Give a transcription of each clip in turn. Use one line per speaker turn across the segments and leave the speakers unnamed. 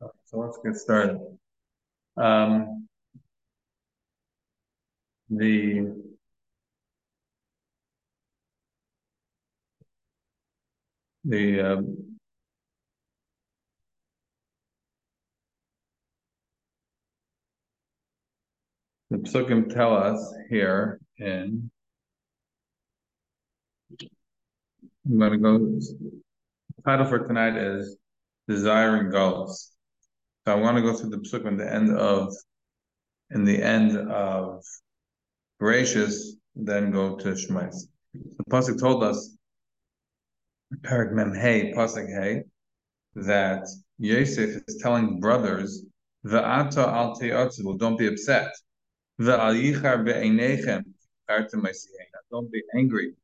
So let's get started. Um, the the um, the psukim tell us here in I'm going to go. The title for tonight is "Desiring Galut." So I want to go through the psukim at the end of, in the end of Gracious, then go to Shemos. The pasuk told us, Perek Mem Hey, pasuk Hey, that Yosef is telling brothers, "Va'ata al te'atzivu, don't be upset. Va'al yichar be'einechem, don't be angry."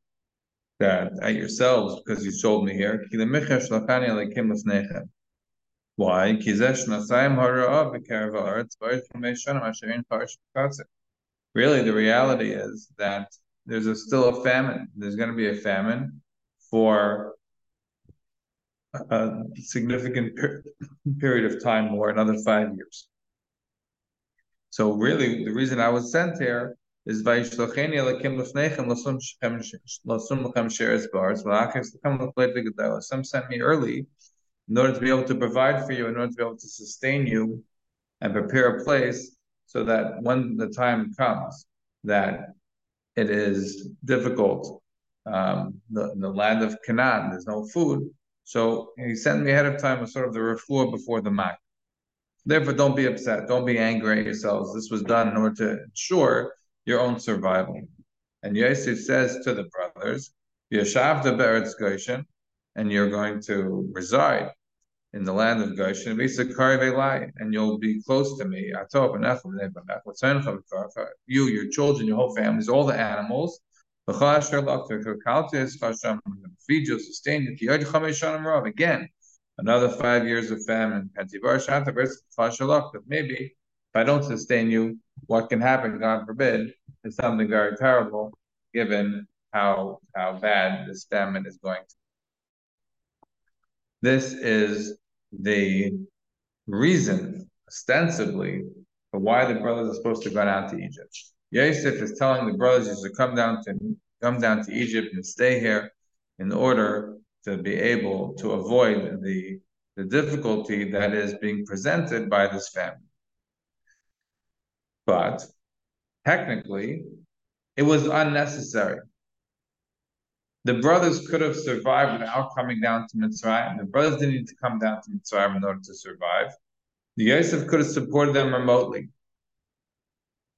that at yourselves because you sold me here. Why? Really, the reality is that there's a, still a famine. There's going to be a famine for a significant per period of time, more another five years. So really, the reason I was sent here is Lechleit Some sent me early in order to be able to provide for you, in order to be able to sustain you, and prepare a place so that when the time comes that it is difficult, um, the, the land of Canaan, there's no food. So he sent me ahead of time as sort of the refuah before the mak. Therefore, don't be upset. Don't be angry at yourselves. This was done in order to ensure your own survival. And Yosef says to the brothers, Yashavta Be'eretz Goshen, and you're going to reside in the land of Goshen, and you'll be close to me. You, your children, your whole families, all the animals. Feed you, sustain you. Again, another five years of famine. Maybe if I don't sustain you, what can happen, God forbid, is something very terrible, given how how bad this famine is going to. This is the reason, ostensibly, for why the brothers are supposed to go down to Egypt. Yosef is telling the brothers to come down to come down to Egypt and stay here in order to be able to avoid the the difficulty that is being presented by this family. But technically, it was unnecessary. The brothers could have survived without coming down to Mitzrayim. The brothers didn't need to come down to Mitzrayim in order to survive. The Yosef could have supported them remotely.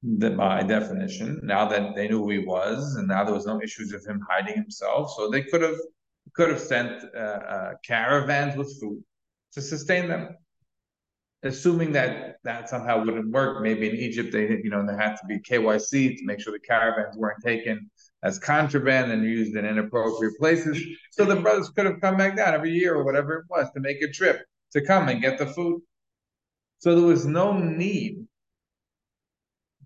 by definition, now that they knew who he was, and now there was no issues of him hiding himself, so they could have could have sent uh, uh, caravans with food to sustain them assuming that that somehow wouldn't work, maybe in Egypt they you know there had to be KYC to make sure the caravans weren't taken as contraband and used in inappropriate places. So the brothers could have come back down every year or whatever it was to make a trip to come and get the food. So there was no need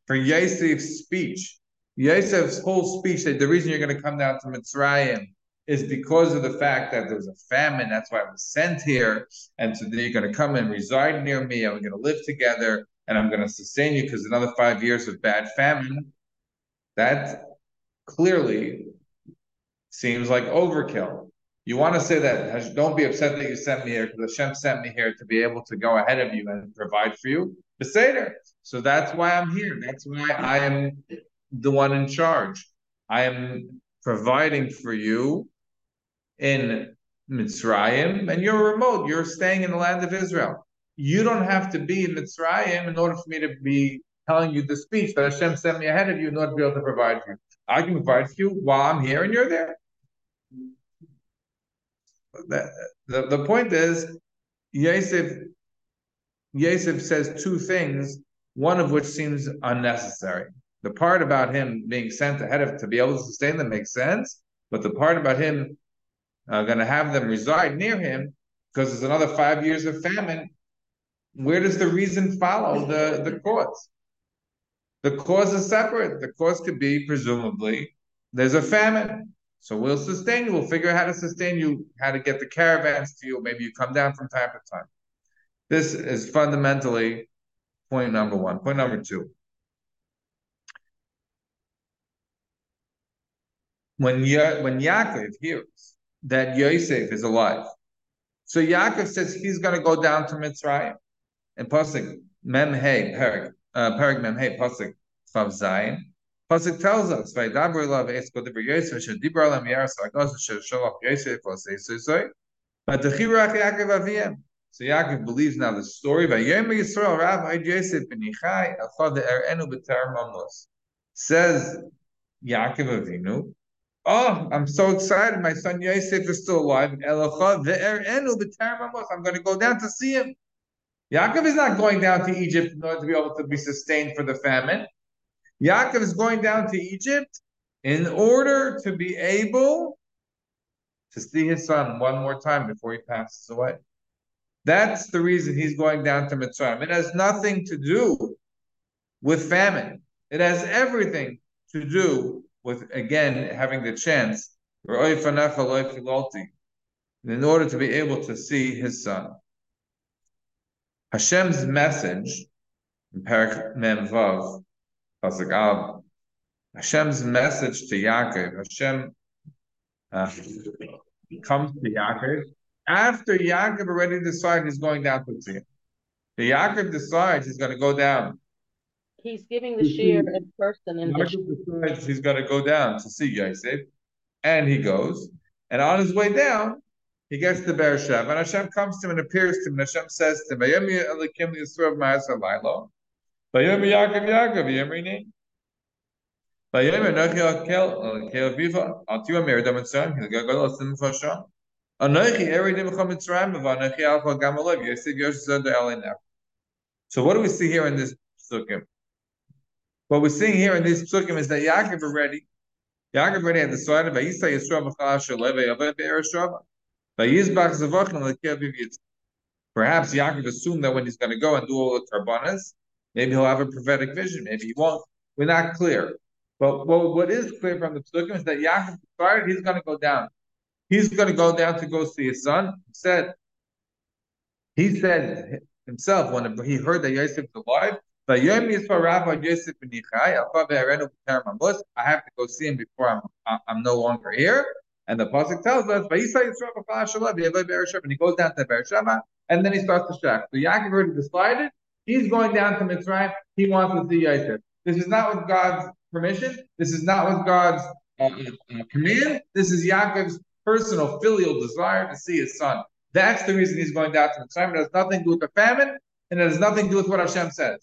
for Yosef's speech. Yosef's whole speech that the reason you're going to come down to Mitzrayim is because of the fact that there was a famine. That's why I was sent here. And so then you're going to come and reside near me, and we're going to live together, and I'm going to sustain you because another five years of bad famine. That clearly seems like overkill. You want to say that, don't be upset that you sent me here because Hashem sent me here to be able to go ahead of you and provide for you. Beseder. So that's why I'm here. That's why I am the one in charge. I am providing for you in Mitzrayim, and you're remote. You're staying in the land of Israel. You don't have to be in Mitzrayim in order for me to be telling you the speech that Hashem sent me ahead of you in order to be able to provide you. I can provide you while I'm here and you're there. The, the, the point is, Yosef, Yosef says two things, one of which seems unnecessary. The part about him being sent ahead of to be able to sustain them makes sense, but the part about him uh, going to have them reside near him because there's another five years of famine. Where does the reason follow the, the cause? The cause is separate. The cause could be, presumably, there's a famine. So we'll sustain you. We'll figure out how to sustain you, how to get the caravans to you. Maybe you come down from time to time. This is fundamentally point number one. Point number two. When ya- when Yaakov hears that Yosef is alive, so Yaakov says he's going to go down to Mitzrayim. And Pasuk Mem Hey Perek uh, Perek Mem Hey Pasuk Chaf Zayin. Pasuk tells us, "Vaydaber lav esko deber Yosef shedibra lam yaras agos shesholach Yosef l'seisosoi." But the chirach Yaakov aviyem. So Yaakov believes now the story. Vayem Yisrael Rav Ay Yosef ben Yichai Achad Erenu B'Tar Mamos. Says Yaakov Avinu, Oh, I'm so excited. My son Yosef is still alive. I'm going to go down to see him. Yaakov is not going down to Egypt in order to be able to be sustained for the famine. Yaakov is going down to Egypt in order to be able to see his son one more time before he passes away. That's the reason he's going down to Mitzrayim. It has nothing to do with famine. It has everything to do with again having the chance in order to be able to see his son. Hashem's message in Perek Mem Vav, Hashem's message to Yaakov, Hashem uh, comes to Yaakov after Yaakov already decided he's going down to. The Yaakov decides he's going to go down
He's giving the shiur in person in
decides he's going to go down to see Yosef, and he goes. And on his way down, he gets to Beersheba, and Hashem comes to him and appears to him, and Hashem says to him, Vayemi Elikim Yisrael Ma'aseh Lailo, Vayemi Yaakov Yaakov, Yemrini. Vayemi Anochi Akel, Akel Viva, Atu Amir Damitzarim, Hilgagol Asim Fasham. Anochi Eridim Chamitzrayim, Vanochi Alcha Gamalov, Yosef Yosef Zod So what do we see here in this psukim? What we're seeing here in this psukim is that Yaakov already, Yaakov already had decided, Vayisa Yisrael B'chal Shaleve Yaveh Be'ereshava. Vayizbach Zavachim Perhaps Yaakov assumed that when he's going to go and do all the karbanas, maybe he'll have a prophetic vision. Maybe he won't. We're not clear. But what, what is clear from the psukim is that Yaakov decided he's going to go down. He's going to go down to go see his son. He said, he said himself when he heard that Yosef is alive, I have to go see him before I'm I'm no longer here. And the pasuk tells us, and he goes down to Beersheba, and then he starts to shack. So Yaakov already decided he's going down to Mitzrayim. He wants to see Yosef. This is not with God's permission. This is not with God's uh, uh, command. This is Yaakov's personal filial desire to see his son. That's the reason he's going down to Mitzrayim. It has nothing to do with the famine, and it has nothing to do with what Hashem says.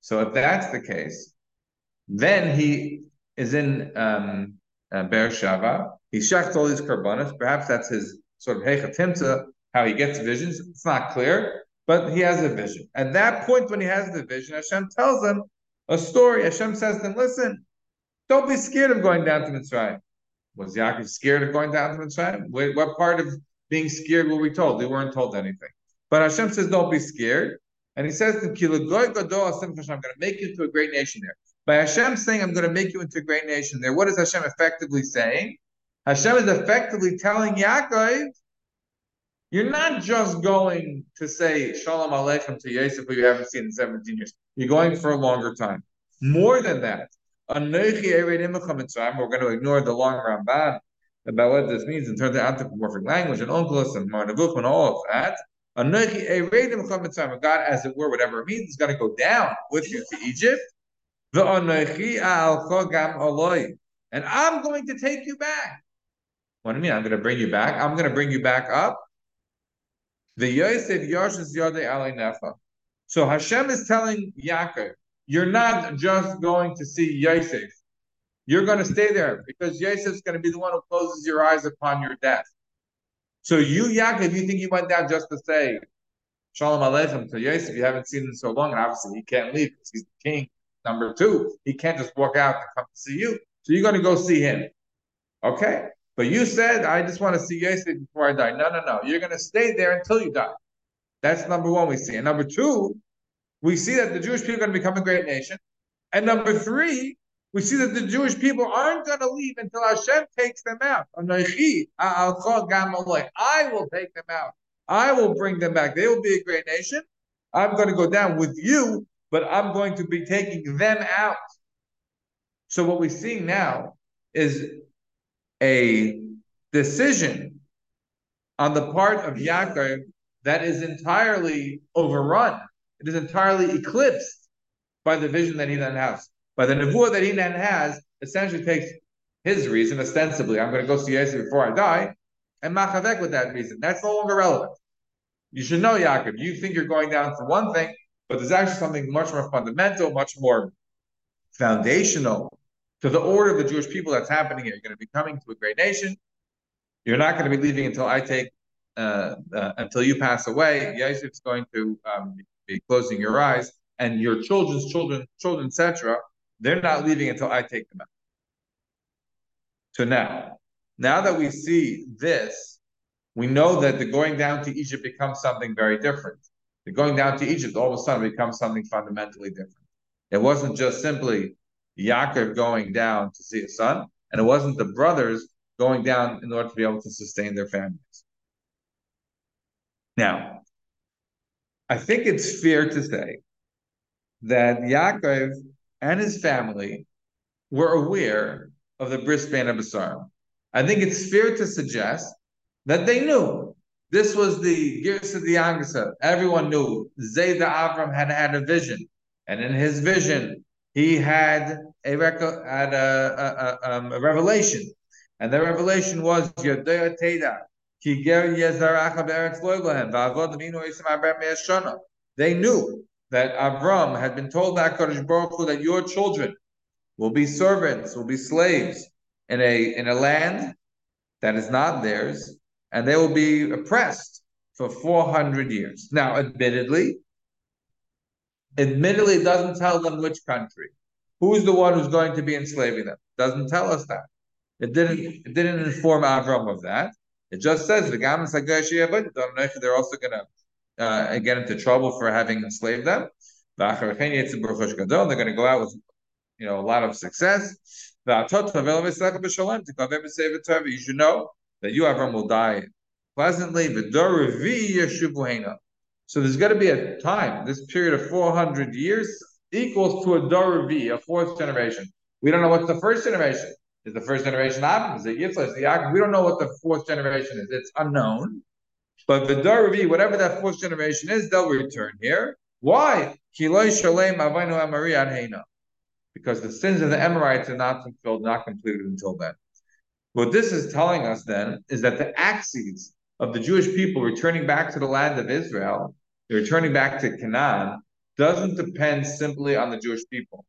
So if that's the case, then he is in um, uh. He shechts all these karbanas. Perhaps that's his sort of hechatimta, how he gets visions. It's not clear, but he has a vision. At that point, when he has the vision, Hashem tells him a story. Hashem says to him, "Listen, don't be scared of going down to Mitzrayim." Was Yaakov scared of going down to Mitzrayim? What part of being scared were we told? They weren't told anything. But Hashem says, "Don't be scared." And he says to him, I'm going to make you into a great nation there. By Hashem saying, I'm going to make you into a great nation there, what is Hashem effectively saying? Hashem is effectively telling Yaakov, you're not just going to say Shalom Aleichem to Yosef, who you haven't seen in 17 years. You're going for a longer time. More than that, we're going to ignore the long Ramban about what this means in terms of anthropomorphic language and onkelos and Marnavuch and all of that. God, as it were, whatever it means, is going to go down with you to Egypt. And I'm going to take you back. What do you mean? I'm going to bring you back. I'm going to bring you back up. Yosef So Hashem is telling Yaakov, you're not just going to see Yosef. You're going to stay there because Yosef's going to be the one who closes your eyes upon your death. So you, Yaakov, you think he went down just to say Shalom Aleichem to Yosef? You haven't seen him so long, and obviously he can't leave because he's the king. Number two, he can't just walk out and come to see you. So you're going to go see him. Okay? But you said, I just want to see Yosef before I die. No, no, no. You're going to stay there until you die. That's number one we see. And number two, we see that the Jewish people are going to become a great nation. And number three, we see that the Jewish people aren't going to leave until Hashem takes them out. I will take them out. I will bring them back. They will be a great nation. I'm going to go down with you, but I'm going to be taking them out. So what we see now is a decision on the part of Yaakov that is entirely overrun. It is entirely eclipsed by the vision that he then has. By the nevuah that then has, essentially takes his reason, ostensibly, I'm going to go see Yosef before I die, and machavek with that reason. That's no longer relevant. You should know, Yaakov, you think you're going down for one thing, but there's actually something much more fundamental, much more foundational to the order of the Jewish people that's happening here. You're going to be coming to a great nation. You're not going to be leaving until I take, uh, uh, until you pass away. Yosef's going to um, be closing your eyes, and your children's children, children, etc. They're not leaving until I take them out. So now, now that we see this, we know that the going down to Egypt becomes something very different. The going down to Egypt all of a sudden becomes something fundamentally different. It wasn't just simply Yaakov going down to see his son, and it wasn't the brothers going down in order to be able to sustain their families. Now, I think it's fair to say that Yaakov and his family were aware of the Bris Bein Habesarim. I think it's fair to suggest that they knew this was the Girsa of the Angasa. Everyone knew Zayda Avram had had a vision, and in his vision, he had a, reco- had a, a, a, um, a revelation, and the revelation was Yodea Teda. They knew that Avram had been told by Hakadosh Baruch Hu that your children will be servants, will be slaves in a in a land that is not theirs, and they will be oppressed for 400 years. Now, admittedly, admittedly, it doesn't tell them which country. Who's the one who's going to be enslaving them? Doesn't tell us that. It didn't. It didn't inform Avram of that. It just says the Gamas they're also going uh, get into trouble for having enslaved them. They're going to go out with you know, a lot of success. You should know that you, Avram, will die pleasantly. So there's going to be a time, this period of 400 years equals to a Doravi, a fourth generation. We don't know what the first generation is. The first generation Avram, is it Yitzhak, is it Yaakov? We don't know what the fourth generation is. It's unknown. But the Doravi, whatever that fourth generation is, they'll return here. Why? because the sins of the Amorites are not fulfilled, not completed until then. What this is telling us then is that the axes of the Jewish people returning back to the land of Israel, returning back to Canaan, doesn't depend simply on the Jewish people.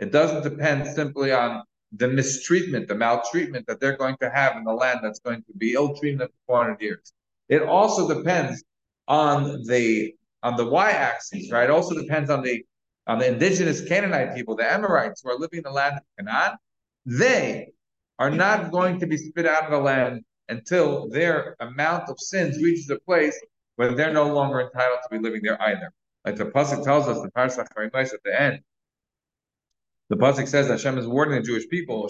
It doesn't depend simply on the mistreatment, the maltreatment that they're going to have in the land that's going to be ill treated for 400 years. It also depends on the on the y-axis, right? It also depends on the on the indigenous Canaanite people, the Amorites who are living in the land of Canaan, they are not going to be spit out of the land until their amount of sins reaches a place where they're no longer entitled to be living there either. Like the pasuk tells us, the parsach at the end, the pasuk says that Hashem is warning the Jewish people,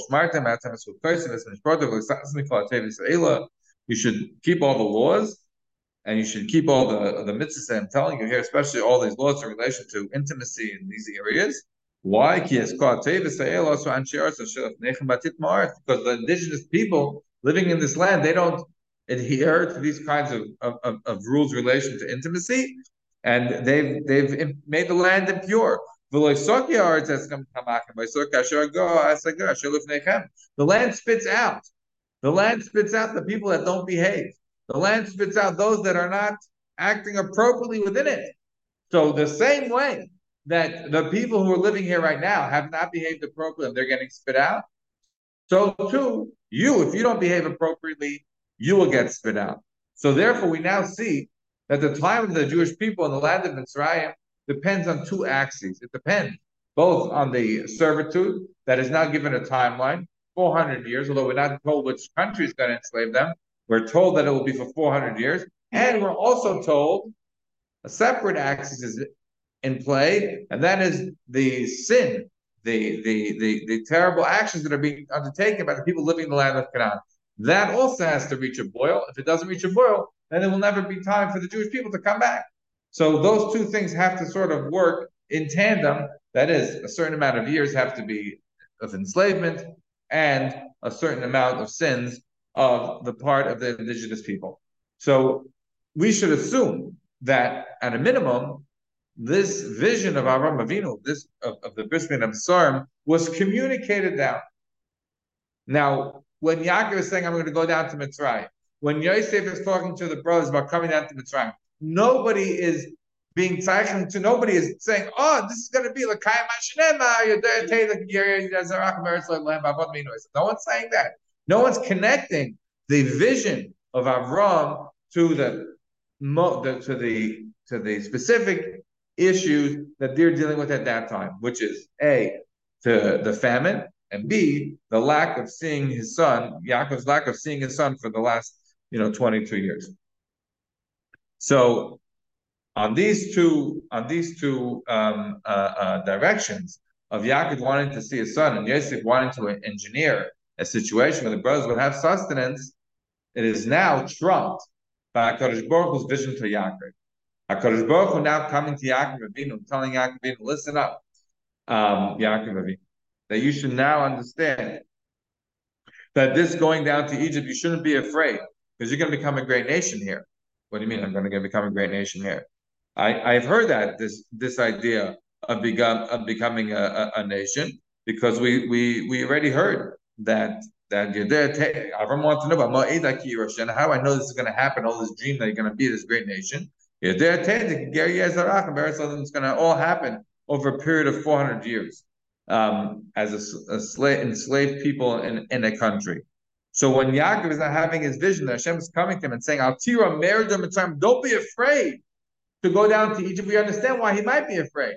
you should keep all the laws and you should keep all the the mitzvahs I'm telling you here, especially all these laws in relation to intimacy in these areas. Why? Because the indigenous people living in this land, they don't adhere to these kinds of, of, of rules in relation to intimacy, and they've they've made the land impure. The land spits out. The land spits out the people that don't behave. The land spits out those that are not acting appropriately within it. So the same way that the people who are living here right now have not behaved appropriately they're getting spit out, so too, you, if you don't behave appropriately, you will get spit out. So therefore, we now see that the time of the Jewish people in the land of Mitzrayim depends on two axes. It depends both on the servitude that is now given a timeline, 400 years, although we're not told which country is going to enslave them, we're told that it will be for 400 years. And we're also told a separate axis is in play, and that is the sin, the, the, the, the terrible actions that are being undertaken by the people living in the land of Canaan. that also has to reach a boil. If it doesn't reach a boil, then it will never be time for the Jewish people to come back. So those two things have to sort of work in tandem. That is, a certain amount of years have to be of enslavement and a certain amount of sins of the part of the indigenous people. So we should assume that at a minimum, this vision of Avram Avinu, this of, of the Bein Habesarim, was communicated down. Now, when Yaakov is saying, I'm going to go down to Mitzrayim, when Yosef is talking to the brothers about coming down to Mitzrayim, nobody is being tzaychim to nobody is saying, oh, this is going to be like No one's saying that. No one's connecting the vision of Avram to the, the to the to the specific issues that they're dealing with at that time, which is a to the famine and b the lack of seeing his son, Yaakov's lack of seeing his son for the last you know 22 years. So on these two on these two um, uh, uh, directions of Yaakov wanting to see his son and Yosef wanting to engineer a situation where the brothers would have sustenance, it is now trumped by Hakadosh Baruch Hu's vision to Yaakov. Hakadosh Baruch Hu now coming to Yaakov Avinu, telling Yaakov Avinu, listen up, um, Yaakov Avinu, that you should now understand that this going down to Egypt, you shouldn't be afraid because you're going to become a great nation here. What do you mean? I'm going to become a great nation here. I, I've heard that this this idea of become of becoming a, a, a nation because we we we already heard that that. Avram wants to know about how I know this is going to happen. All this dream that you're going to be this great nation. You're there. It's going to all happen over a period of 400 years um, as a, a slave, enslaved people in, in a country. So when Yaakov is not having his vision, Hashem is coming to him and saying, "Al tira Don't be afraid to go down to Egypt. We understand why he might be afraid,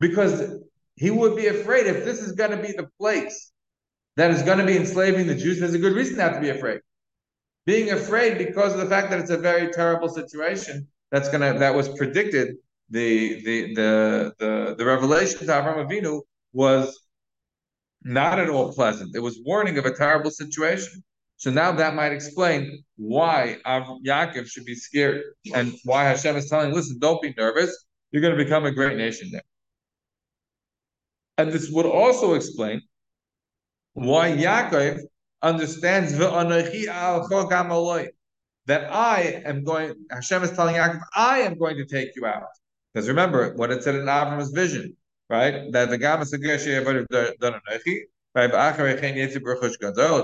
because he would be afraid if this is going to be the place that is going to be enslaving the Jews. There's a good reason not to be afraid. Being afraid because of the fact that it's a very terrible situation that's gonna that was predicted. The the the the the revelation to Avram Avinu was not at all pleasant. It was warning of a terrible situation. So now that might explain why Yaakov should be scared and why Hashem is telling, listen, don't be nervous. You're going to become a great nation there. And this would also explain why Yaakov understands that I am going, Hashem is telling Yaakov, I am going to take you out. Because remember what it said in Avram's vision, right? That the Gamas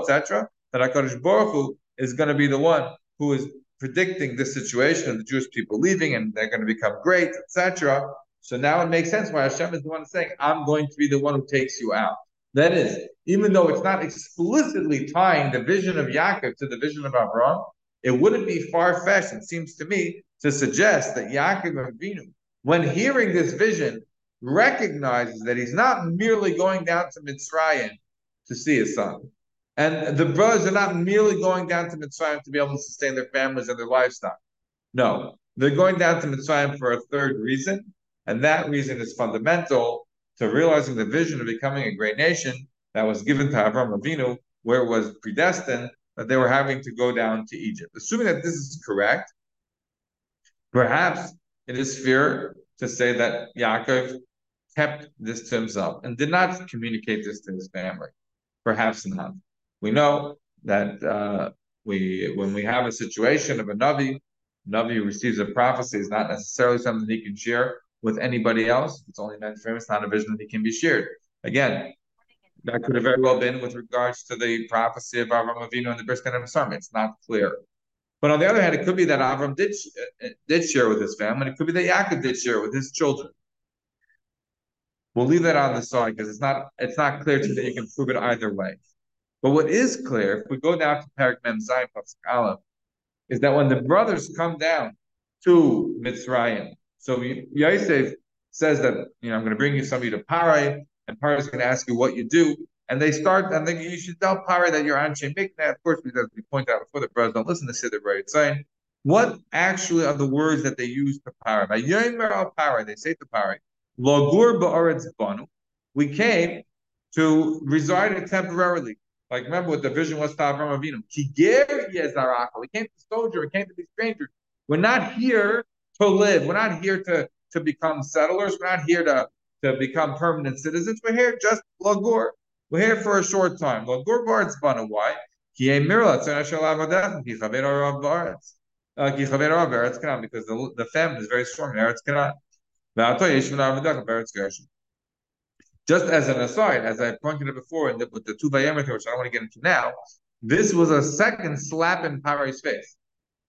etc that HaKadosh Baruch Hu is going to be the one who is predicting the situation of the Jewish people leaving and they're going to become great, etc. So now it makes sense why Hashem is the one saying, I'm going to be the one who takes you out. That is, even though it's not explicitly tying the vision of Yaakov to the vision of Abraham, it wouldn't be far fetched, it seems to me, to suggest that Yaakov Avinu, when hearing this vision, recognizes that he's not merely going down to Mitzrayim to see his son. And the brothers are not merely going down to Mitzrayim to be able to sustain their families and their livestock. No, they're going down to Mitzrayim for a third reason, and that reason is fundamental to realizing the vision of becoming a great nation that was given to Avram Avinu, where it was predestined that they were having to go down to Egypt. Assuming that this is correct, perhaps it is fair to say that Yaakov kept this to himself and did not communicate this to his family. Perhaps not. We know that uh, we when we have a situation of a Navi, Navi receives a prophecy is not necessarily something he can share with anybody else. It's only meant for him. It's not a vision that he can be shared. Again, that could have very well been with regards to the prophecy of Avram Avinu and the Bris Bein Habesarim. It's not clear. But on the other hand, it could be that Avram did uh, did share with his family. It could be that Yaakov did share with his children. We'll leave that on the side because it's not it's not clear to me that you can prove it either way. But what is clear, if we go down to Perek Mem Zayin Aleph, is that when the brothers come down to Mitzrayim, so Yosef says that you know I'm going to bring you somebody to Parai, and Parai is going to ask you what you do, and they start and then you should tell Parai that you're Anshe Mikna. Of course, because we point out before the brothers don't listen to Siddur right saying. What actually are the words that they use to Parai? By they say to Parai, Logur ba'aretz banu. We came to reside temporarily Like remember what the vision was to Avram Avinu. He gave Yezarachel. He came to soldier. He came to be strangers. We're not here to live. We're not here to to become settlers. We're not here to to become permanent citizens. We're here just lagur. We're here for a short time. Lagur baritz bana. Why? Ki emirla tzena shel avodah ki chaver arav baritz. Uh, ki chaver baritz kanan because the the family is very strong in Eretz Canaan. Just as an aside, as I pointed out before, in the, with the two diameter, which I don't want to get into now, this was a second slap in Paro's face.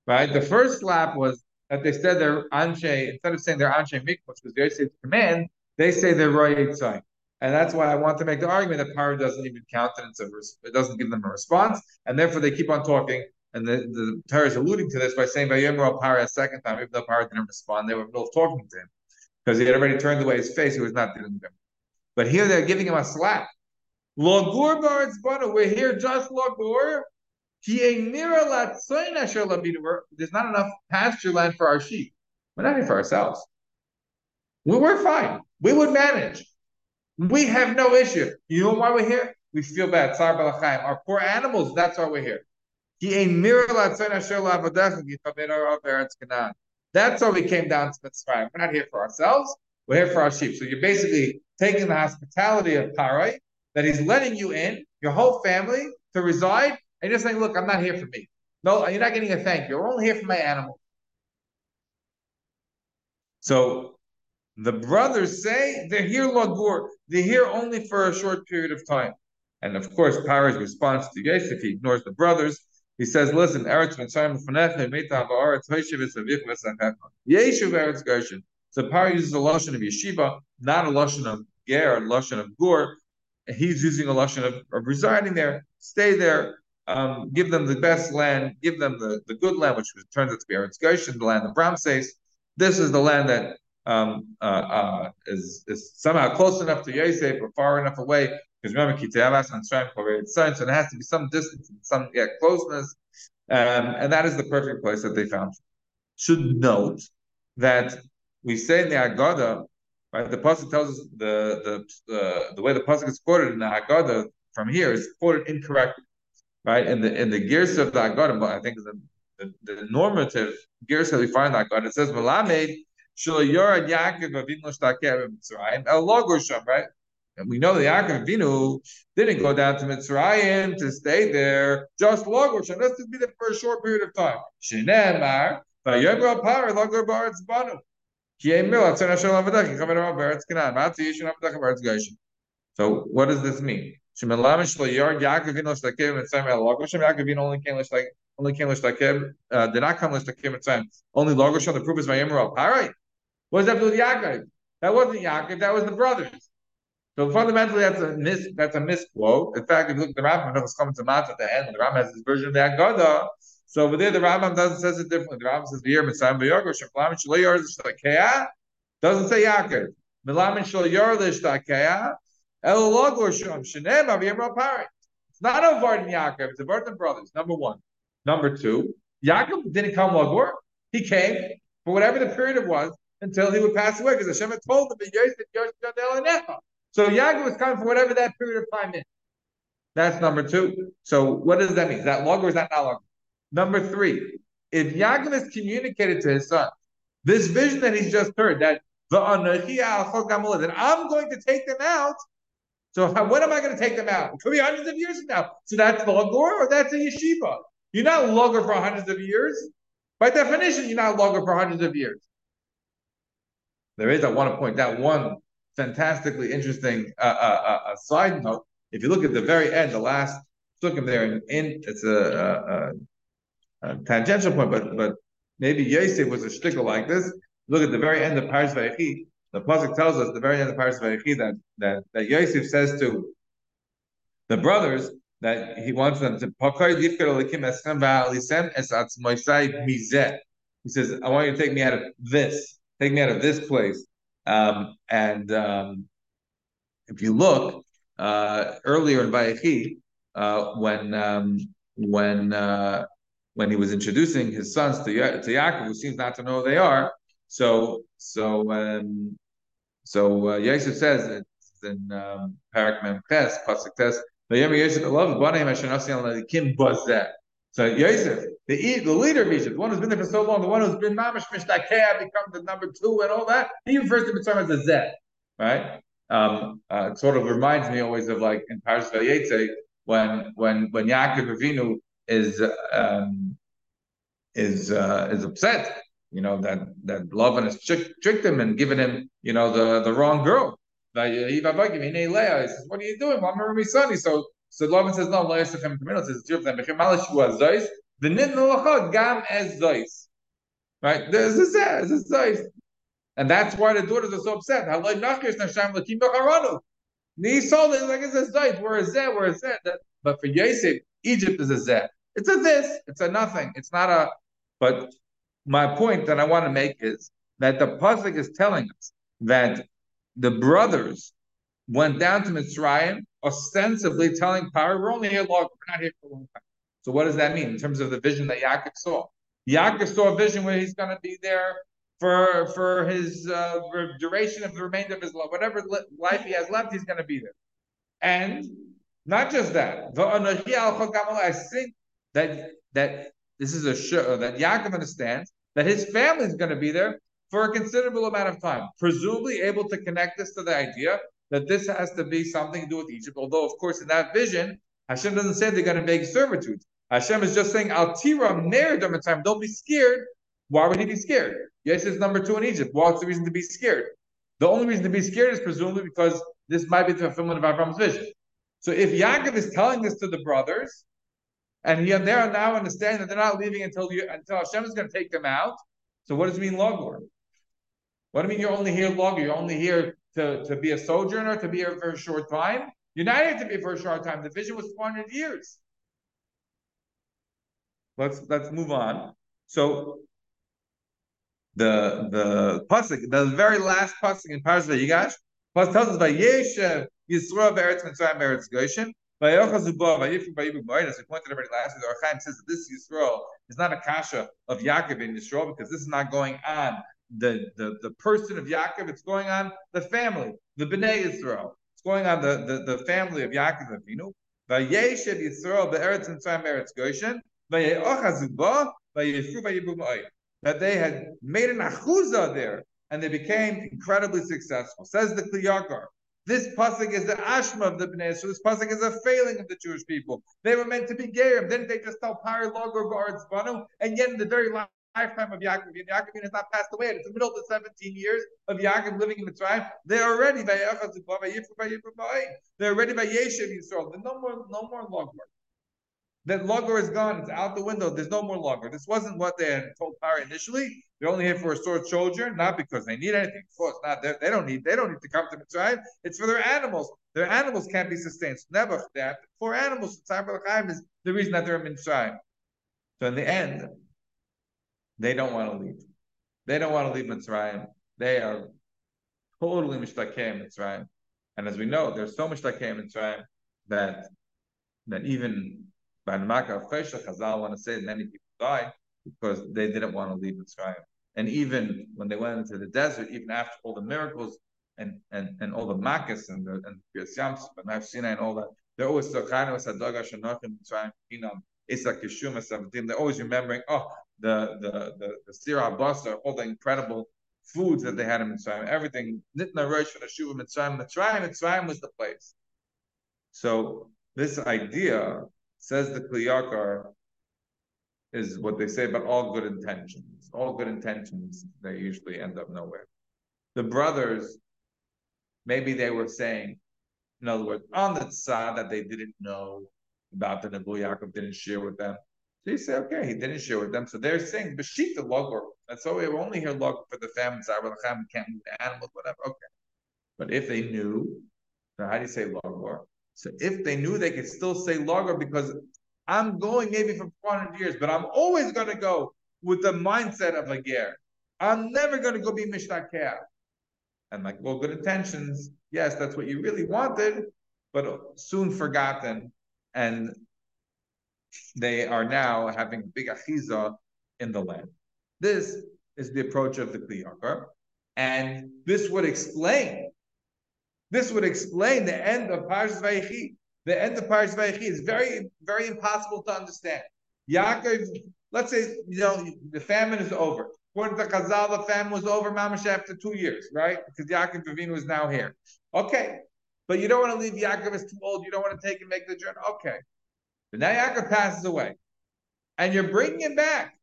Right? The first slap was that they said their Anshe, instead of saying their Anshe Mik, which was Yosef's command, they say they're sign. And that's why I want to make the argument that Paro doesn't even count it, it doesn't give them a response, and therefore they keep on talking. And the, the Torah is alluding to this by saying Vayomer Paro a second time, even though Paro didn't respond, they were in talking to him because he had already turned away his face. He was not dealing with him. But here they're giving him a slap. Logur baritz. We're here just before there's not enough pasture land for our sheep. We're not here for ourselves. We're fine. We would manage. We have no issue. You know why we're here? We feel bad. Our poor animals, that's why we're here. That's why we came down to Mitzrayim. We're not here for ourselves. We're here for our sheep. So you're basically taking the hospitality of Parai, that he's letting you in, your whole family, to reside, and you're saying, look, I'm not here for me. No, you're not getting a thank you. You're only here for my animal. So the brothers say they're here, Lagur. They're here only for a short period of time. And of course, Parai's response to Yosef, he ignores the brothers. He says, listen, Eretz Mitzrayim Fanechne Meitav Eretz Hoyshiv. Yeshuv Eretz Goshen. So Pari uses a lashon of yeshiva, not a lashon of ger, a lashon of gur. He's using a lashon of, of residing there, stay there, um, give them the best land, give them the, the good land, which turns out to be Eretz Goshen, the land of Ramses. This is the land that um, uh, uh, is, is somehow close enough to Yosef or far enough away because remember, Kitayavas and Shrem son, so there has to be some distance and some yeah, closeness. Um, and that is the perfect place that they found. Should note that we say in the Agada, right? The pasuk tells us the the uh, the way the pasuk is quoted in the Agada from here is quoted incorrectly, right? In the in the gears of the Agada, I think the, the, the normative gears that we find in the Agada, it says Malamed Shul Yorad Yaakov Avinu Shtakev Mitzrayim El Logosham, right? And we know the Yaakov Avinu didn't go down to Mitzrayim to stay there, just Logosham. Let's just be there for a short period of time. Shenemar, So what does this mean? Only came like only came like uh, did not come like Mitzrayim. Only Logosham. The proof is Vayomer Al Parai. What does that do with Yaakov? That wasn't Yaakov. That was the brothers. So fundamentally, that's a mis that's a misquote. In fact, if you look at the Rambam, it's coming to Mat at the end. The Rambam has his version of the Agada. So over there, the Rambam doesn't says it differently. The Rambam says the year Mitzayim v'Yorgo Shemplamin Shlo Yordish Takea doesn't say Yaakov. Milamin Shlo Yordish Takea El Logor Shenem Aviyim Pari. It's not a Vardan Yaakov. It's a Vardan brothers. Number one. Number two. Yaakov didn't come Logor. He came for whatever the period it was until he would pass away because Hashem had told him that So Yaakov was coming for whatever that period of time is. That's number two. So what does that mean? Is that log or is that not log? Number three, if Yaakov has communicated to his son this vision that he's just heard, that the that I'm going to take them out. So when am I going to take them out? It could be hundreds of years from now. So that's the logor or that's a yeshiva. You're not logor for hundreds of years. By definition, you're not logor for hundreds of years. There is, I want to point out one fantastically interesting uh, uh, uh, side note. If you look at the very end, the last took him there, and in it's a, a, tangential point, but but maybe Yosef was a shtickle like this. Look at the very end of Parish Vayechi. The pasuk tells us the very end of Parish Vayechi that that that Yosef says to the brothers that he wants them to He says, "I want you to take me out of this." take me out of this place. Um, and um, if you look uh, earlier in Vayechi, uh, when um, when uh, when he was introducing his sons to, ya- to Yaakov, who seems not to know who they are, so so um, so uh, Yosef says it's in um, Perek Mem Ches, Pasuk Tes, love. So Yosef, the the leader of Egypt, the one who's been there for so long, the one who's been Mamish Mishtakeh, become the number two and all that, he refers to himself as a right? Um, uh, it sort of reminds me always of like in Parashat Vayetze when when when Yaakov Avinu is um, is uh, is upset, you know that that Lavan has tricked him and given him, you know, the the wrong girl. He says, "What are you doing? Well, I'm son." So so Lavan says, "No, Leah Sechem Kamil says two of them. The Nidn Gam as Zeis. Right? A Zeis. There's a Zeis. And that's why the daughters are so upset. Halay Nachkir Nasham Lakim Bacharanu. He sold it like it's a Zeis. We're a Zeh. We're a Zeh. But for Yosef, Egypt is a Zeh. It's a this. It's a nothing. It's not a. But my point that I want to make is that the pasuk is telling us that the brothers went down to Mitzrayim, ostensibly telling Paro, "We're only here long. We're not here for a long time." So what does that mean in terms of the vision that Yaakov saw? Yaakov saw a vision where he's going to be there for for his uh, duration of the remainder of his life, whatever life he has left, he's going to be there. And not just that, I think that that this is a show uh, that Yaakov understands that his family is going to be there for a considerable amount of time, presumably able to connect this to the idea that this has to be something to do with Egypt. Although, of course, in that vision, Hashem doesn't say they're going to make servitude. Hashem is just saying, Al tira time. Don't be scared. Why would he be scared? Yes, it's number two in Egypt. What's the reason to be scared? The only reason to be scared is presumably because this might be the fulfillment of Avram's vision. So if Yaakov is telling this to the brothers, and he, they are now understanding that they're not leaving until you, until Hashem is going to take them out. So what does it mean, logor? What do you mean you're only here logor? You're only here to, to be a sojourner, to be here for a short time? You're not here to be for a short time. The vision was 400 years. Let's let's move on. So the the pasuk, the very last pasuk in Parashat Vayigash, tells us by Yeshev eh, Yisrael Beretz Mitzrayim Beretz Goshen. As we pointed already last week, Ohr HaChaim says that this Yisrael is not a kasha of Yaakov in Yisrael because this is not going on. The, the, the person of Yaakov, it's going on the family, the Bnei Yisrael. It's going on the, the, the family of Yaakov Avinu. Vayeshev Yisrael be'eretz Mitzrayim eretz Goshen, vayeochazu ba, vayefru vayibu That they had made an achuza there, and they became incredibly successful. Says the Kli Yakar. This pasuk is the ashma of the Bnei So this pasuk is a failing of the Jewish people. They were meant to be gerim. Didn't they just tell Pari Logor Banu? And yet in the very lifetime of Yaakov, and Yaakov has not passed away. It's the middle of the 17 years of Yaakov living in Mitzrayim. They're already by They're already by Yeshiv Yisrael. There's no more, no more Logor. That logger is gone. It's out the window. There's no more logger. This wasn't what they had told Pari initially. They're only here for a short sojourn, not because they need anything. Of course, not. They don't need. They don't need to come to Mitzrayim. It's for their animals. Their animals can't be sustained. So never that for animals. Tzar is the reason that they're in Mitzrayim. So in the end, they don't want to leave. They don't want to leave Mitzrayim. They are totally mishtakei Mitzrayim. And as we know, there's so much mishtakei Mitzrayim that that even of Cheshach, Chazal want to say many people died because they didn't want to leave Mitzrayim. And even when they went into the desert, even after all the miracles and and, and all the Makkahs and the and Yams, but Mount Sinai and all that, they're always Sochana Sadaga Shanachim Mitzrayim Pinam Isak Yeshua Savadim. They're always remembering, oh, the the the, the Sirah Basar, all the incredible foods that they had in Mitzrayim, everything. Nitna Rosh for the Shuva Mitzrayim. Mitzrayim, Mitzrayim was the place. So this idea Says the Kli Yakar is what they say about all good intentions. All good intentions, they usually end up nowhere. The brothers, maybe they were saying, in other words, on the side that they didn't know about the Nebu Yaakov didn't share with them. So you say, okay, he didn't share with them. So they're saying, Bashita logor. That's all we have only hear logor for the side, we can't move the animals, whatever. Okay. But if they knew, so how do you say logor? So if they knew they could still say lager because I'm going maybe for 400 years, but I'm always going to go with the mindset of a ger. I'm never going to go be mishtakeh. And like, well, good intentions, yes, that's what you really wanted, but soon forgotten. And they are now having big achiza in the land. This is the approach of the Kli And this would explain this would explain the end of Parshas Vayechi. the end of Parashat Vayechi is very, very impossible to understand. Yaakov, let's say, you know, the famine is over. According to Chazal, the famine was over, mamash, after two years, right? Because Yaakov Avinu was now here. Okay, but you don't want to leave Yaakov as too old. You don't want to take and make the journey. Okay, but now Yaakov passes away, and you're bringing him back.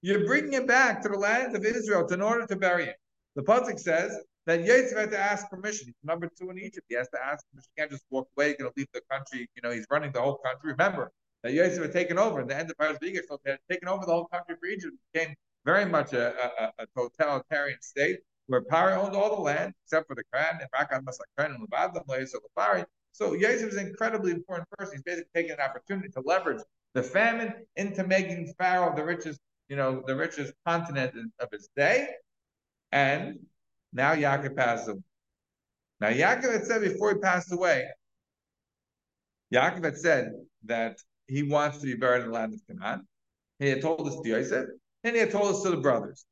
You're bringing him back to the land of Israel in order to bury him. The pasuk says that Yosef had to ask permission. He's number two in Egypt. He has to ask permission. He can't just walk away. He's going to leave the country. You know, he's running the whole country. Remember that Yosef had taken over. The end of Paras so he had taken over the whole country for Egypt. It became very much a, a, a totalitarian state where Pari owned all the land except for the Quran and Rakan Masakran and Lebanon, so the Pari. So Yosef is an incredibly important person. He's basically taking an opportunity to leverage the famine into making Pharaoh the richest, you know, the richest continent of his day. And now Yaakov passed away. Now Yaakov had said before he passed away, Yaakov had said that he wants to be buried in the land of Canaan. He had told us to Yosef, and he had told us to the brothers.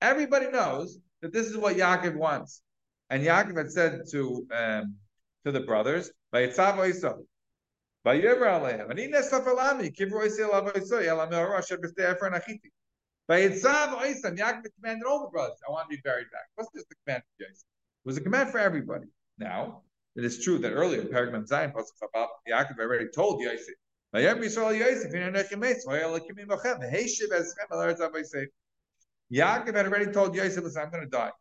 Everybody knows that this is what Yaakov wants. And Yaakov had said to um, to the brothers, Nachiti. Vayitzav Oisam, Yaakov commanded all the brothers, I want to be buried back. What's this the command for Yosef? It was a command for everybody. Now, it is true that earlier, Paragman Zion, Yaakov already told Yosef, Yaakov had already told Yosef, listen, I'm going to die.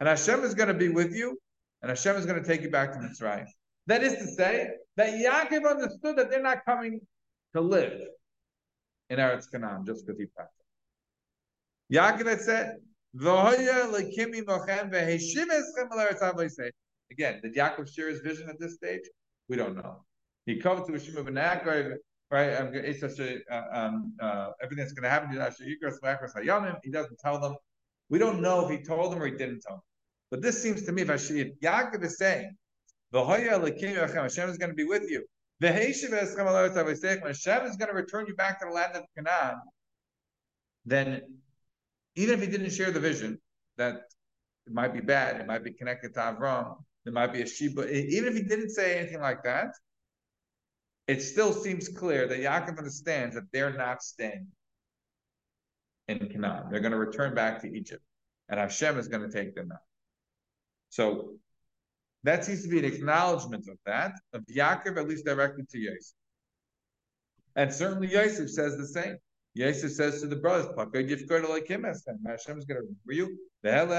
And Hashem is going to be with you, and Hashem is going to take you back to Mitzrayim. That is to say, that Yaakov understood that they're not coming to live in Eretz Canaan just because he passed. Yaakov said, Again, did Yaakov share his vision at this stage? We don't know. He comes to Rishima Benakar, right? Um, it's such a, uh, um, uh, everything that's going to happen to He doesn't tell them. We don't know if he told them or he didn't tell them. But this seems to me, if, Hashem, Yaakov is saying, Hashem is going to be with you. Hashem is going to return you back to the land of Canaan. Then, even if he didn't share the vision, that it might be bad, it might be connected to Avram, there might be a Sheba, even if he didn't say anything like that, it still seems clear that Yaakov understands that they're not staying in Canaan. They're going to return back to Egypt, and Hashem is going to take them out. So that seems to be an acknowledgement of that, of Yaakov, at least directly to Yosef. And certainly Yosef says the same. Yosef says to the brothers, like him, Hashem is going to remember you. And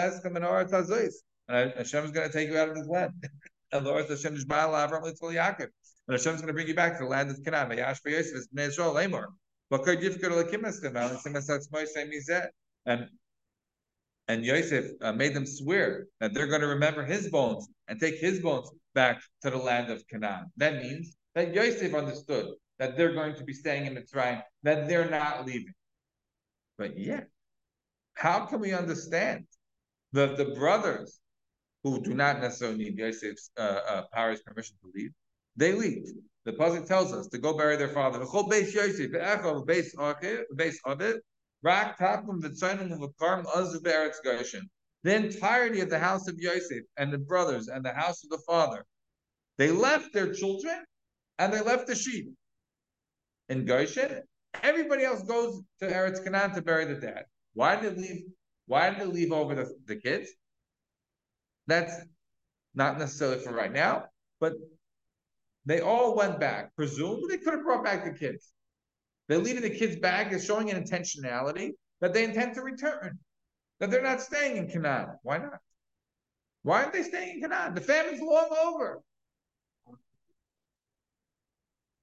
Hashem is going to take you out of this land. and Lord Hashem is Yaakov. And Hashem's going to bring you back to the land of Canaan. And and Yosef uh, made them swear that they're going to remember his bones and take his bones back to the land of Canaan. That means that Yosef understood that they're going to be staying in Mitzrayim, that they're not leaving. But yet, how can we understand that the brothers who do not necessarily need Yosef's uh, uh, Paro's permission to leave, they leave. The pasuk tells us to go bury their father. The entirety of the house of Yosef and the brothers and the house of the father, they left their children and they left the sheep in Goshen. Everybody else goes to Eretz Canaan to bury the dad. Why did they leave? Why did they leave over the, the kids? That's not necessarily for right now, but they all went back. Presumably, they could have brought back the kids. They're leaving the kids back is showing an intentionality that they intend to return, that they're not staying in Canaan. Why not? Why aren't they staying in Canaan? The famine's long over.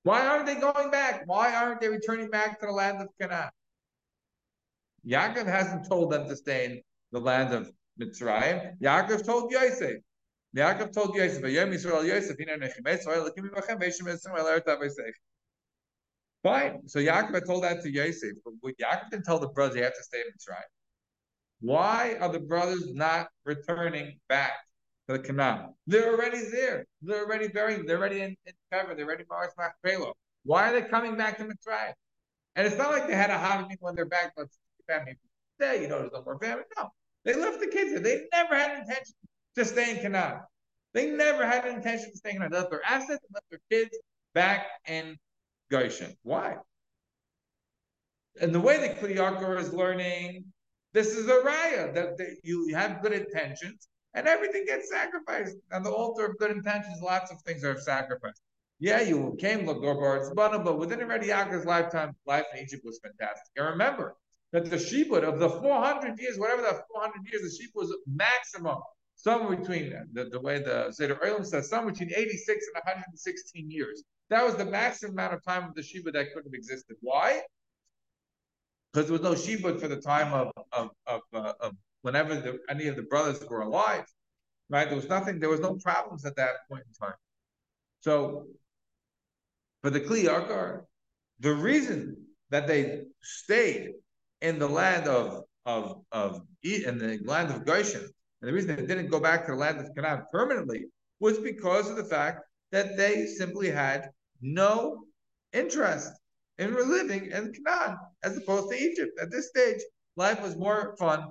Why aren't they going back? Why aren't they returning back to the land of Canaan? Yaakov hasn't told them to stay in the land of Mitzrayim. Yaakov told Yosef. Yaakov told Yosef. Fine. So Yaakov told that to Yosef, but Yaakov didn't tell the brothers they have to stay in Mitzrayim. Why are the brothers not returning back to the Canaan? They're already there. They're already buried. They're already in, in They're already Mars Machpelah. Why are they coming back to Mitzrayim? And it's not like they had a holiday when they're back. Let's family stay. You know, there's no more family. No, they left the kids there. They never had an intention to stay in Canaan. They never had an intention to stay in They left their assets and left their kids back in Goshen. Why? And the way that Kli is learning, this is a raya that they, you have good intentions and everything gets sacrificed. On the altar of good intentions, lots of things are sacrificed. Yeah, you came Lagor but within already Yaakov's lifetime, life in Egypt was fantastic. And remember that the shibud of the 400 years, whatever that 400 years, the shibud was maximum, somewhere between the, the way the Seder Olam says, somewhere between 86 and 116 years. That was the maximum amount of time of the shibud that could have existed. Why? Because there was no shibud for the time of of of, uh, of whenever the, any of the brothers were alive, right? There was nothing. There was no problems at that point in time. So for the Kli Yakar, the reason that they stayed in the land of of of in the land of Goshen, and the reason they didn't go back to the land of Canaan permanently was because of the fact that they simply had no interest in living in Canaan as opposed to Egypt. At this stage, life was more fun,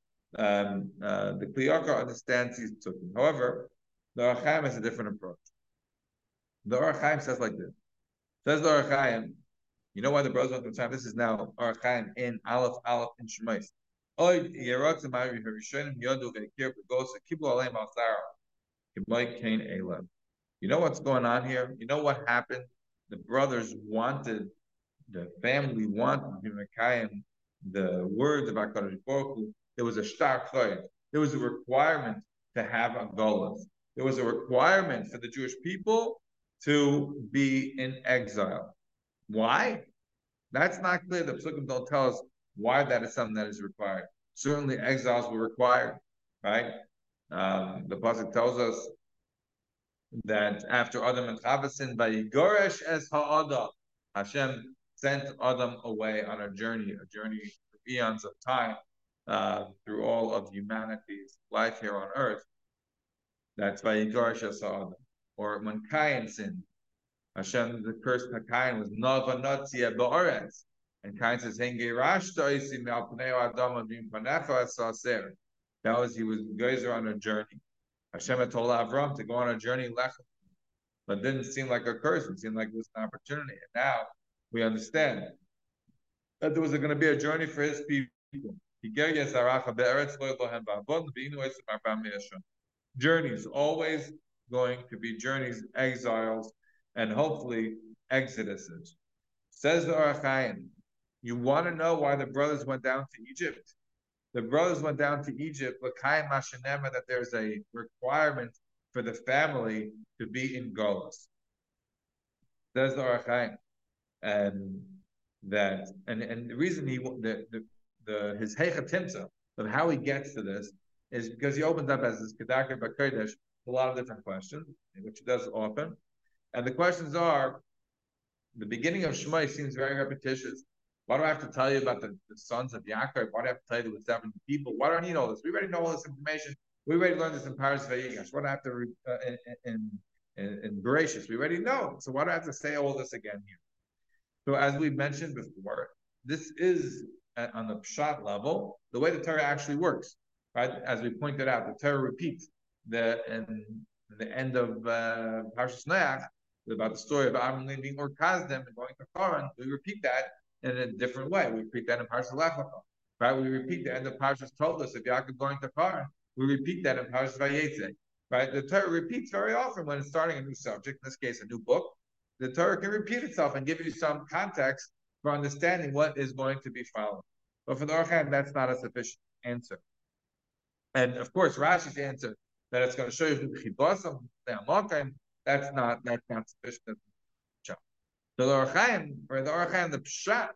um, uh, the Kli Yakar understands these psukim. However, the Ohr HaChaim has a different approach. The Ohr HaChaim says like this. Says the Ohr HaChaim, you know why the brothers went to time? This is now Ohr HaChaim in Aleph Aleph in Shemos. You know what's going on here? You know what happened? The brothers wanted, the family wanted the words of HaKadosh Baruch There was a shtar stark There was a requirement to have a golas. There was a requirement for the Jewish people to be in exile. Why? That's not clear. The Psukim don't tell us why that is something that is required. Certainly, exiles were required, right? Um, the Pasuk tells us that after Adam and Chavasin, by Goresh es ha'adam, Hashem sent Adam away on a journey, a journey for eons of time, uh, through all of humanity's life here on earth. That's es ha'adam or when Cain sinned. Hashem, the curse of Cain was Nava Natzia Ba'aretz. And Cain says. That was, he was Gezer on a journey. Hashem had told Avram to go on a journey, but didn't seem like a curse. It seemed like it was an opportunity. And now we understand that there was going to be a journey for his people. Journeys always going to be journeys, exiles, and hopefully exoduses. Says the Ohr you want to know why the brothers went down to Egypt? The brothers went down to Egypt, that there's a requirement for the family to be in Golos. Says the Ohr And that and, and the reason he the the, the his Hechatimsa of how he gets to this is because he opens up as this Kedakar Bakodesh a lot of different questions, which he does often. And the questions are, the beginning of Shema seems very repetitious. Why do I have to tell you about the, the sons of Yaakov? Why do I have to tell you were 70 people? Why do I need all this? We already know all this information. We already learned this in Paris Vayigash. Why do I have to, re, uh, in, in, in? We already know. So why do I have to say all this again here? So as we mentioned before, this is at, on the pshat level, the way the Torah actually works, right? As we pointed out, the Torah repeats the in the end of uh, Parshas Noach, about the story of Aaron leaving Ur Kasdim and going to Haran, we repeat that in a different way. We repeat that in Parshas Lech right? We repeat the end of Parshas Toldos of Yaakov going to Haran. We repeat that in Parshas Vayetze, right? The Torah repeats very often when it's starting a new subject. In this case, a new book. The Torah can repeat itself and give you some context for understanding what is going to be followed. But for the Ohr HaChaim, that's not a sufficient answer. And of course, Rashi's answer that it's going to show you the chibosam, the amokim, that's not that's not sufficient. So the Ohr HaChaim, or the Ohr HaChaim, the pshat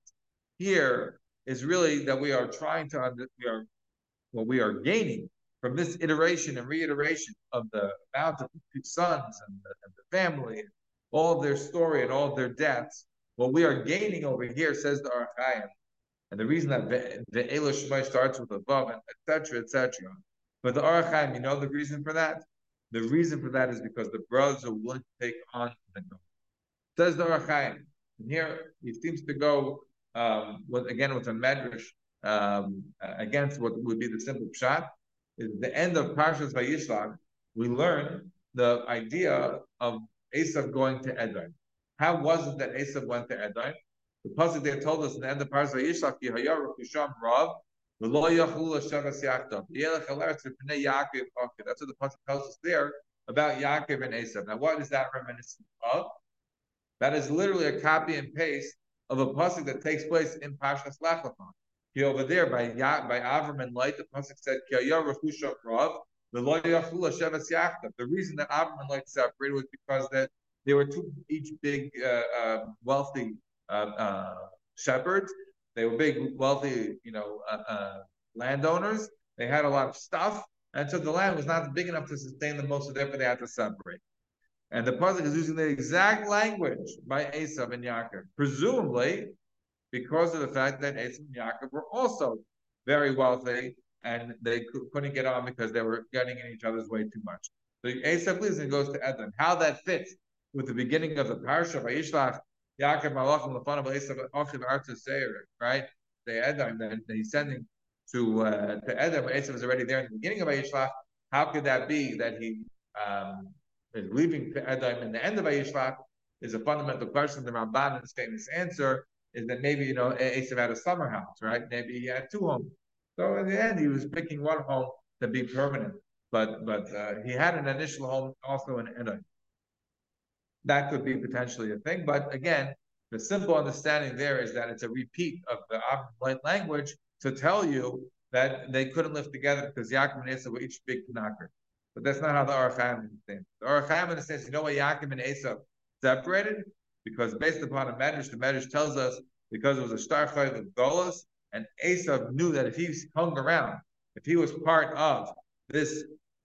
here is really that we are trying to under, we are what we are gaining from this iteration and reiteration of the amount of sons and the, and the family, all of their story and all of their deaths, what we are gaining over here, says the Ohr HaChaim, and the reason that the Shemos starts with a vav, etc., etc. But the Ohr HaChaim, you know the reason for that? The reason for that is because the brothers are willing to take on the. Says the Ohr HaChaim. And here he seems to go um, with, again with a medrash um, against what would be the simple pshat. Is the end of Parshas Vayishlach, we learn the idea of Esav going to Edom. How was it that Esav went to Edom? The pasuk there told us in the end of Parshas Vayishlach, Yehayaru Kusham Rav, that's what the pasuk tells us there about Yaakov and Esav. Now, what is that reminiscent of? That is literally a copy and paste of a pasuk that takes place in Pashas Lecha. Here over there by ya, by Avram and Lot, the pasuk said Rav. The loyachulah shavas yachdom. The reason that Avram and Lot separated was because that they were two each big uh, uh, wealthy uh, uh shepherds, they were big, wealthy, you know, uh, landowners. They had a lot of stuff, and so the land was not big enough to sustain them most, of them. so therefore they had to separate. And the pasuk is using the exact language by Esav and Yaakov, presumably because of the fact that Esav and Yaakov were also very wealthy and they couldn't get on because they were getting in each other's way too much. So Esav leaves and goes to Edom. How that fits with the beginning of the parsha Vayishlach Yaakov Malachim Lefanav Esav Achiv Arta right? The Edom that he's sending to uh, to Edom. Esav is already there in the beginning of Vayishlach. How could that be that he um, is leaving Edom in the end of Vayishlach? Is a fundamental question. The Ramban in his famous answer is that maybe you know Esav had a summer house, right? Maybe he had two homes. So in the end, he was picking one home to be permanent, but but uh, he had an initial home also in Edom that could be potentially a thing. But again, the simple understanding there is that it's a repeat of the Avram language to tell you that they couldn't live together because Yaakov and Esau were each big knocker. But that's not how the Ohr HaChaim understands. The Ohr HaChaim understands, you know why Yaakov and Esau separated? Because based upon a medrash, the medrash tells us because it was a star of Golas, and Esau knew that if he hung around, if he was part of this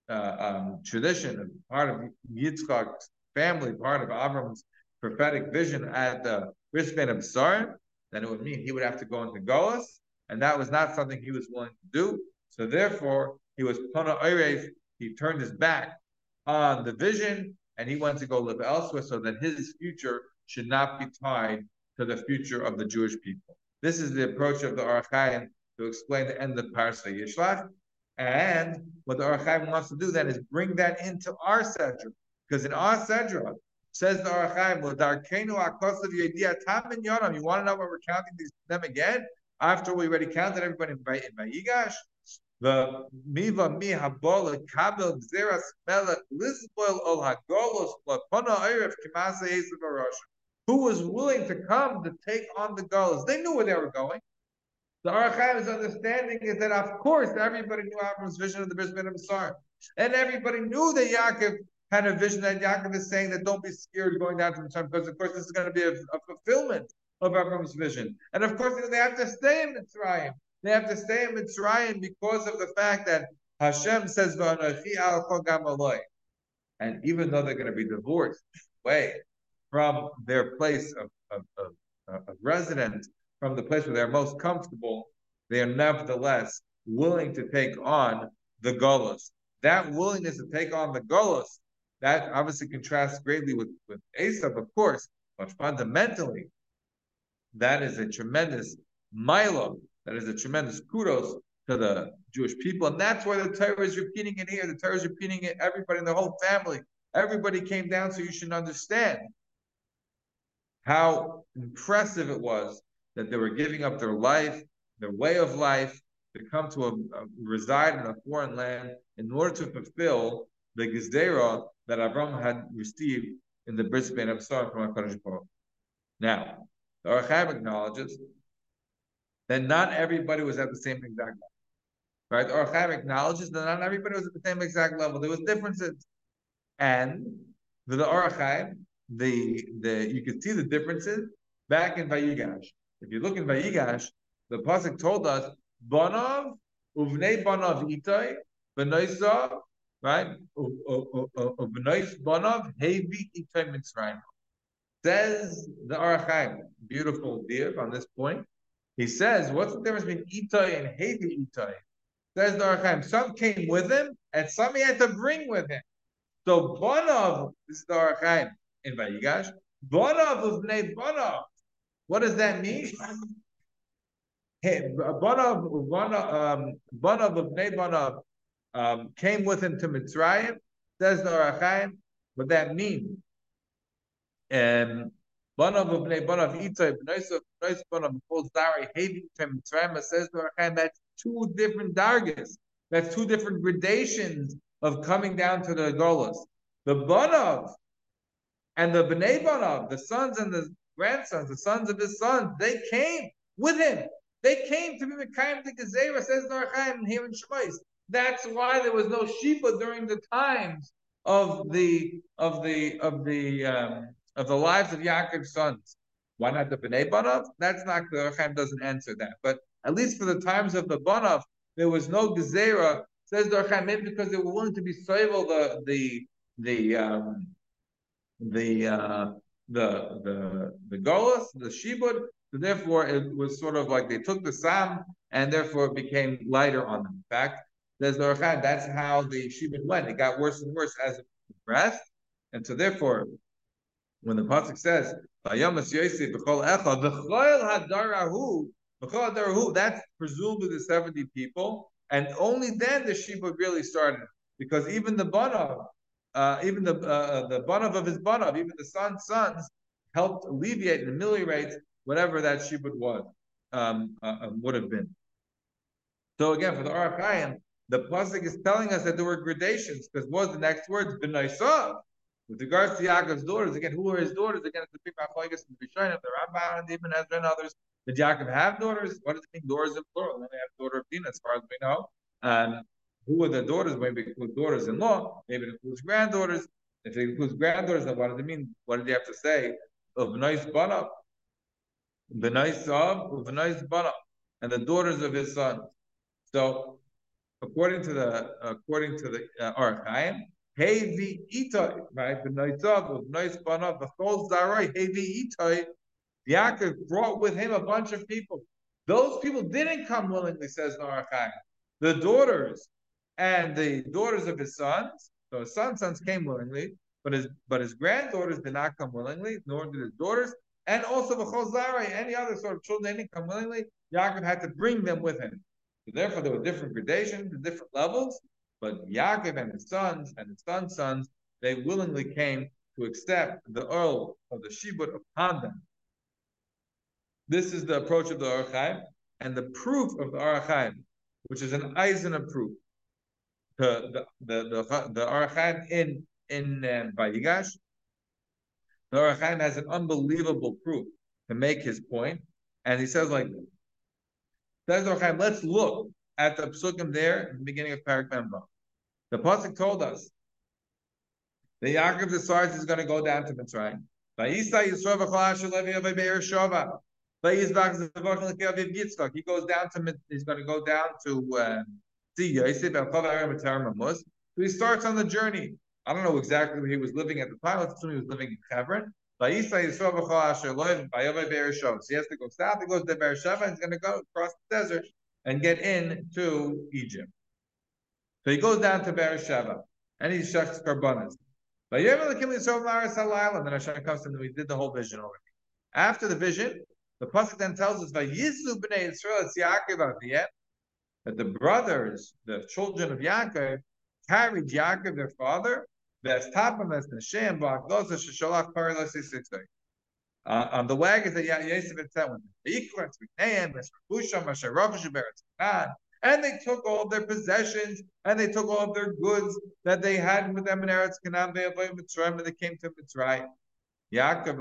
uh, um, tradition, part of Yitzchak's family part of Avram's prophetic vision at the Bris Bein Habesarim, then it would mean he would have to go into Golas, and that was not something he was willing to do. So therefore, he was Pana Oirev, he turned his back on the vision, and he went to go live elsewhere so that his future should not be tied to the future of the Jewish people. This is the approach of the Ohr HaChaim to explain the end of Parsa Yishlach. And what the Ohr HaChaim wants to do then is bring that into our Sedra. Because in our Sedra, says the in yonam. You want to know what we're counting these them again? After we already counted everybody in Vayigash? The miva mi habol kabel melech lisboil ol lapona erev kimasa yesav Who was willing to come to take on the golos? They knew where they were going. The Ohr HaChaim's understanding is that, of course, everybody knew Avram's vision of the Bris Bein Habesarim. And everybody knew that Yaakov had a vision that Yaakov is saying that don't be scared going down to Mitzrayim because of course this is going to be a, a fulfillment of Abraham's vision. And of course they have to stay in Mitzrayim. They have to stay in Mitzrayim because of the fact that Hashem says and even though they're going to be divorced away from their place of, of, of, of residence, from the place where they're most comfortable, they are nevertheless willing to take on the Golos. That willingness to take on the Golos that obviously contrasts greatly with, with Esav, of course, but fundamentally, that is a tremendous milo, that is a tremendous kudos to the Jewish people. And that's why the Torah is repeating it here. The Torah is repeating it, everybody in the whole family. Everybody came down, so you should understand how impressive it was that they were giving up their life, their way of life, to come to a, a reside in a foreign land in order to fulfill the Gezdera that Avram had received in the Bris Bein Habesarim from HaKadosh Baruch. Now, the Ohr HaChaim acknowledges that not everybody was at the same exact level. Right? The Ohr HaChaim acknowledges that not everybody was at the same exact level. There was differences. And the Ohr HaChaim, the, the, you can see the differences back in Vayigash. If you look in Vayigash, the Pasuk told us, Banov, Uvnei Banov Itoi, Benoisa, right? Says the Ohr HaChaim, beautiful div on this point. He says, what's the difference between Itay and Hevi Itay? Says the Ohr HaChaim, some came with him and some he had to bring with him. So Bonav, this is the Ohr HaChaim in Vayigash, Bonav of Bnei Bonav. What does that mean? Hey, Bonav, Bonav, um, Bonav of Bnei Bonav um, came with him to Mitzrayim, says the Ohr HaChaim. What that means? Um, Bonav of Bnei Bonav Itay, Bnois of Bonav calls Dari, Hevi to Mitzrayim, says the Ohr HaChaim, that's two different dargas. That's two different gradations of coming down to the Golas. The Bonav and the Bnei Bonav, the sons and the grandsons, the sons of his sons, they came with him. They came to be Mekayim the Gezerah, says Ohr here in Shemos. That's why there was no Shipa during the times of the of the of the um, of the lives of Yaakov's sons. Why not the Bnei Banav? That's not the Ohr doesn't answer that. But at least for the times of the Banav, there was no Gezerah, says the Ohr maybe because they were willing to be soivel the the the um, the uh, the the the Golas, the Shibud, so therefore, it was sort of like they took the Sam and therefore it became lighter on them. In fact, the that's how the Shibud went. It got worse and worse as it progressed. And so therefore, when the Pasuk says, that's presumably the 70 people, and only then the Shibud really started. Because even the Banav, uh, even the uh, the Banav of his Banav, even the son's sons, helped alleviate and ameliorate whatever that shibud was, um, uh, um, would have been. So again, for the Ohr HaChaim, the pasuk is telling us that there were gradations, because what was the next words? B'naisav. With regards to Yaakov's daughters, again, who are his daughters? Again, it's the people Achloigas and the Rishonim, the Ramban, and Ibn Ezra and others. Did Yaakov have daughters? What does it mean, daughters in plural? They have daughter of Dina, as far as we know. Um, who were the daughters? Maybe it includes daughters-in-law. Maybe it includes granddaughters. If it includes granddaughters, then what does it mean? What did he have to say? Of nice Bana, Benai Saab, Benai Bana, and the daughters of his son. So, according to the according to the uh, Ohr HaChaim, Hevi Itai, right? Benai Saab, Benai Bana, the whole Zarai, Hevi Itai. Yaakov brought with him a bunch of people. Those people didn't come willingly, says Ohr HaChaim. The daughters and the daughters of his sons, so his sons' sons came willingly, but his but his granddaughters did not come willingly, nor did his daughters and also the Chozara, any other sort of children, didn't come willingly, Yaakov had to bring them with him. Therefore, there were different gradations, and different levels, but Yaakov and his sons and his sons' sons, they willingly came to accept the Earl of the Shibud upon them. This is the approach of the Ohr HaChaim, and the proof of the Ohr HaChaim, which is an Eisen proof. The the the the, the Ohr HaChaim in in um, Vayigash the Ohr HaChaim has an unbelievable proof to make his point, and he says like, HaChaim, let's look at the psukim there in the beginning of Perek Mem Vav. The pasuk told us that Yaakov decides he's going to go down to Mitzrayim. He goes down to he's going to go down to uh, see Yosef. So he starts on the journey. I don't know exactly where he was living at the time. Let's assume he was living in Hebron. So he has to go south. He goes to Beersheba he's going to go across the desert and get into Egypt. So he goes down to Beersheba and he shucks karbanas. But then Hashem comes to him. We did the whole vision already. After the vision, the pasuk then tells us that the brothers, the children of Yaakov, carried Yaakov, their father, uh, on the wagons that Yosef had sent with them. And they took all their possessions and they took all of their goods that they had with them in Eretz Canaan. Mitzrayim and they came to Mitzrayim. Yaakov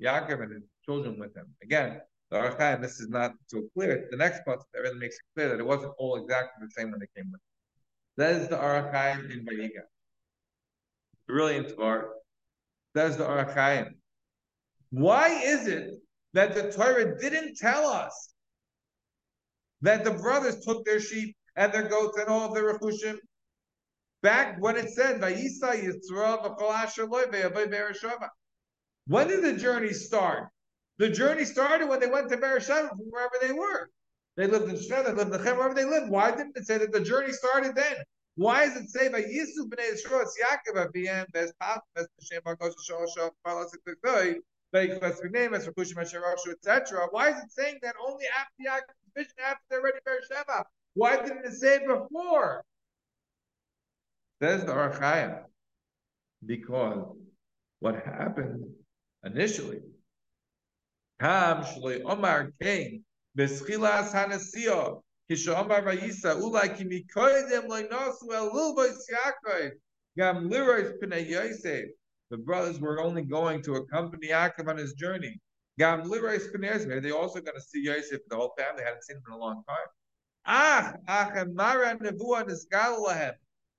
Yaakov and his children with him. Again, the Ohr HaChaim, this is not so clear. The next part that really makes it clear that it wasn't all exactly the same when they came with. That is the Ohr HaChaim in Vayiga brilliant Gemara. Says the Ohr HaChaim. Why is it that the Torah didn't tell us that the brothers took their sheep and their goats and all of their rechushim. Back when it said, When did the journey start? The journey started when they went to Beersheba from wherever they were. They lived in Shechem, they lived in Chem, wherever they lived. Why didn't it say that the journey started then? Why does it say by Yisu b'nei Yisrael it's Yaakov aviyem bes paf bes b'shem barkosh shol palas ektoy veiklas v'nei mes rakushim asheroshu etc. Why is it saying that only after Yaakov's vision after they're ready Beersheba? Why didn't it say before? Says the Ohr HaChaim, because what happened initially, Kam Shloi Omar came Beschilas Hanasiyah The brothers were only going to accompany Yaakov on his journey. They also going to see Yosef. The whole family hadn't seen him in a long time.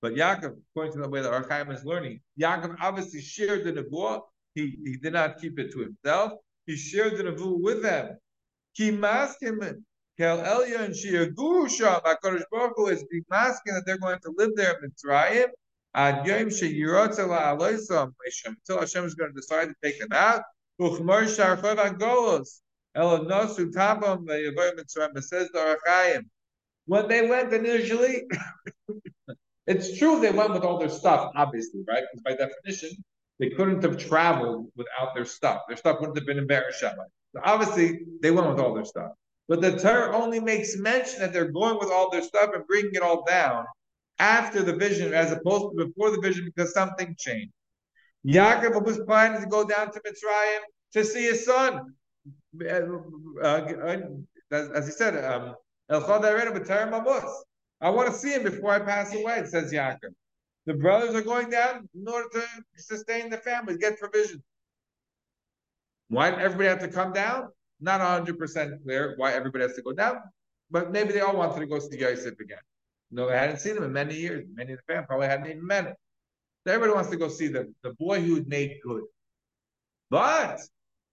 But Yaakov, according to the way that Ohr HaChaim is learning, Yaakov obviously shared the nevuah. He, he did not keep it to himself. He shared the nevuah with them. He masked him Kel Elia and Shia Gurusha, HaKadosh Baruch Hu is masking that they're going to live there in Mitzrayim. Ad Yom Sheyirotza La'aloisam, until Hashem is going to decide to take them out. Uchmar Sharchav Angolos. El Nosu Tabam Yavoy Mitzrayim. The Ohr When they went initially, it's true they went with all their stuff, obviously, right? Because by definition, they couldn't have traveled without their stuff. Their stuff wouldn't have been in Beersheba. So obviously, they went with all their stuff. But the Torah only makes mention that they're going with all their stuff and bringing it all down after the vision, as opposed to before the vision, because something changed. Yaakov was planning to go down to Mitzrayim to see his son. Uh, uh, as, as, he said, um, I want to see him before I pass away, says Yaakov. The brothers are going down in order to sustain the family, get provision. Why did everybody have to come down? Not 100% clear why everybody has to go down, but maybe they all wanted to go see Yosef again. No, they hadn't seen him in many years. Many of the family probably hadn't even met him. So everybody wants to go see the, the boy who made good. But,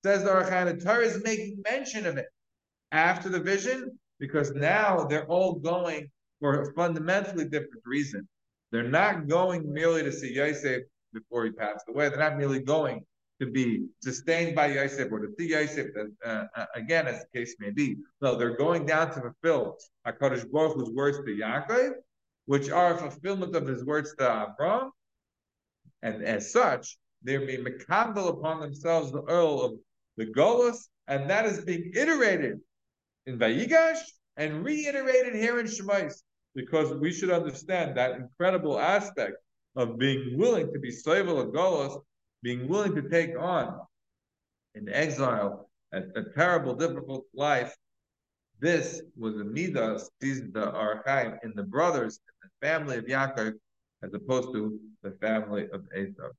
says the the Torah is making mention of it after the vision because now they're all going for a fundamentally different reason. They're not going merely to see Yosef before he passed away. They're not merely going to be sustained by Yosef or to see Yosef, uh, uh, again, as the case may be. No, they're going down to fulfill HaKadosh Baruch Hu's words to Yaakov, which are a fulfillment of his words to Abraham. And as such, they're being mekambel upon themselves the oil of the Golos, and that is being iterated in Vayigash and reiterated here in Shemos, because we should understand that incredible aspect of being willing to be slave of Golos being willing to take on in exile a, a terrible, difficult life, this was the midas, these the Ohr HaChaim in the brothers, in the family of Yaakov, as opposed to the family of Esau.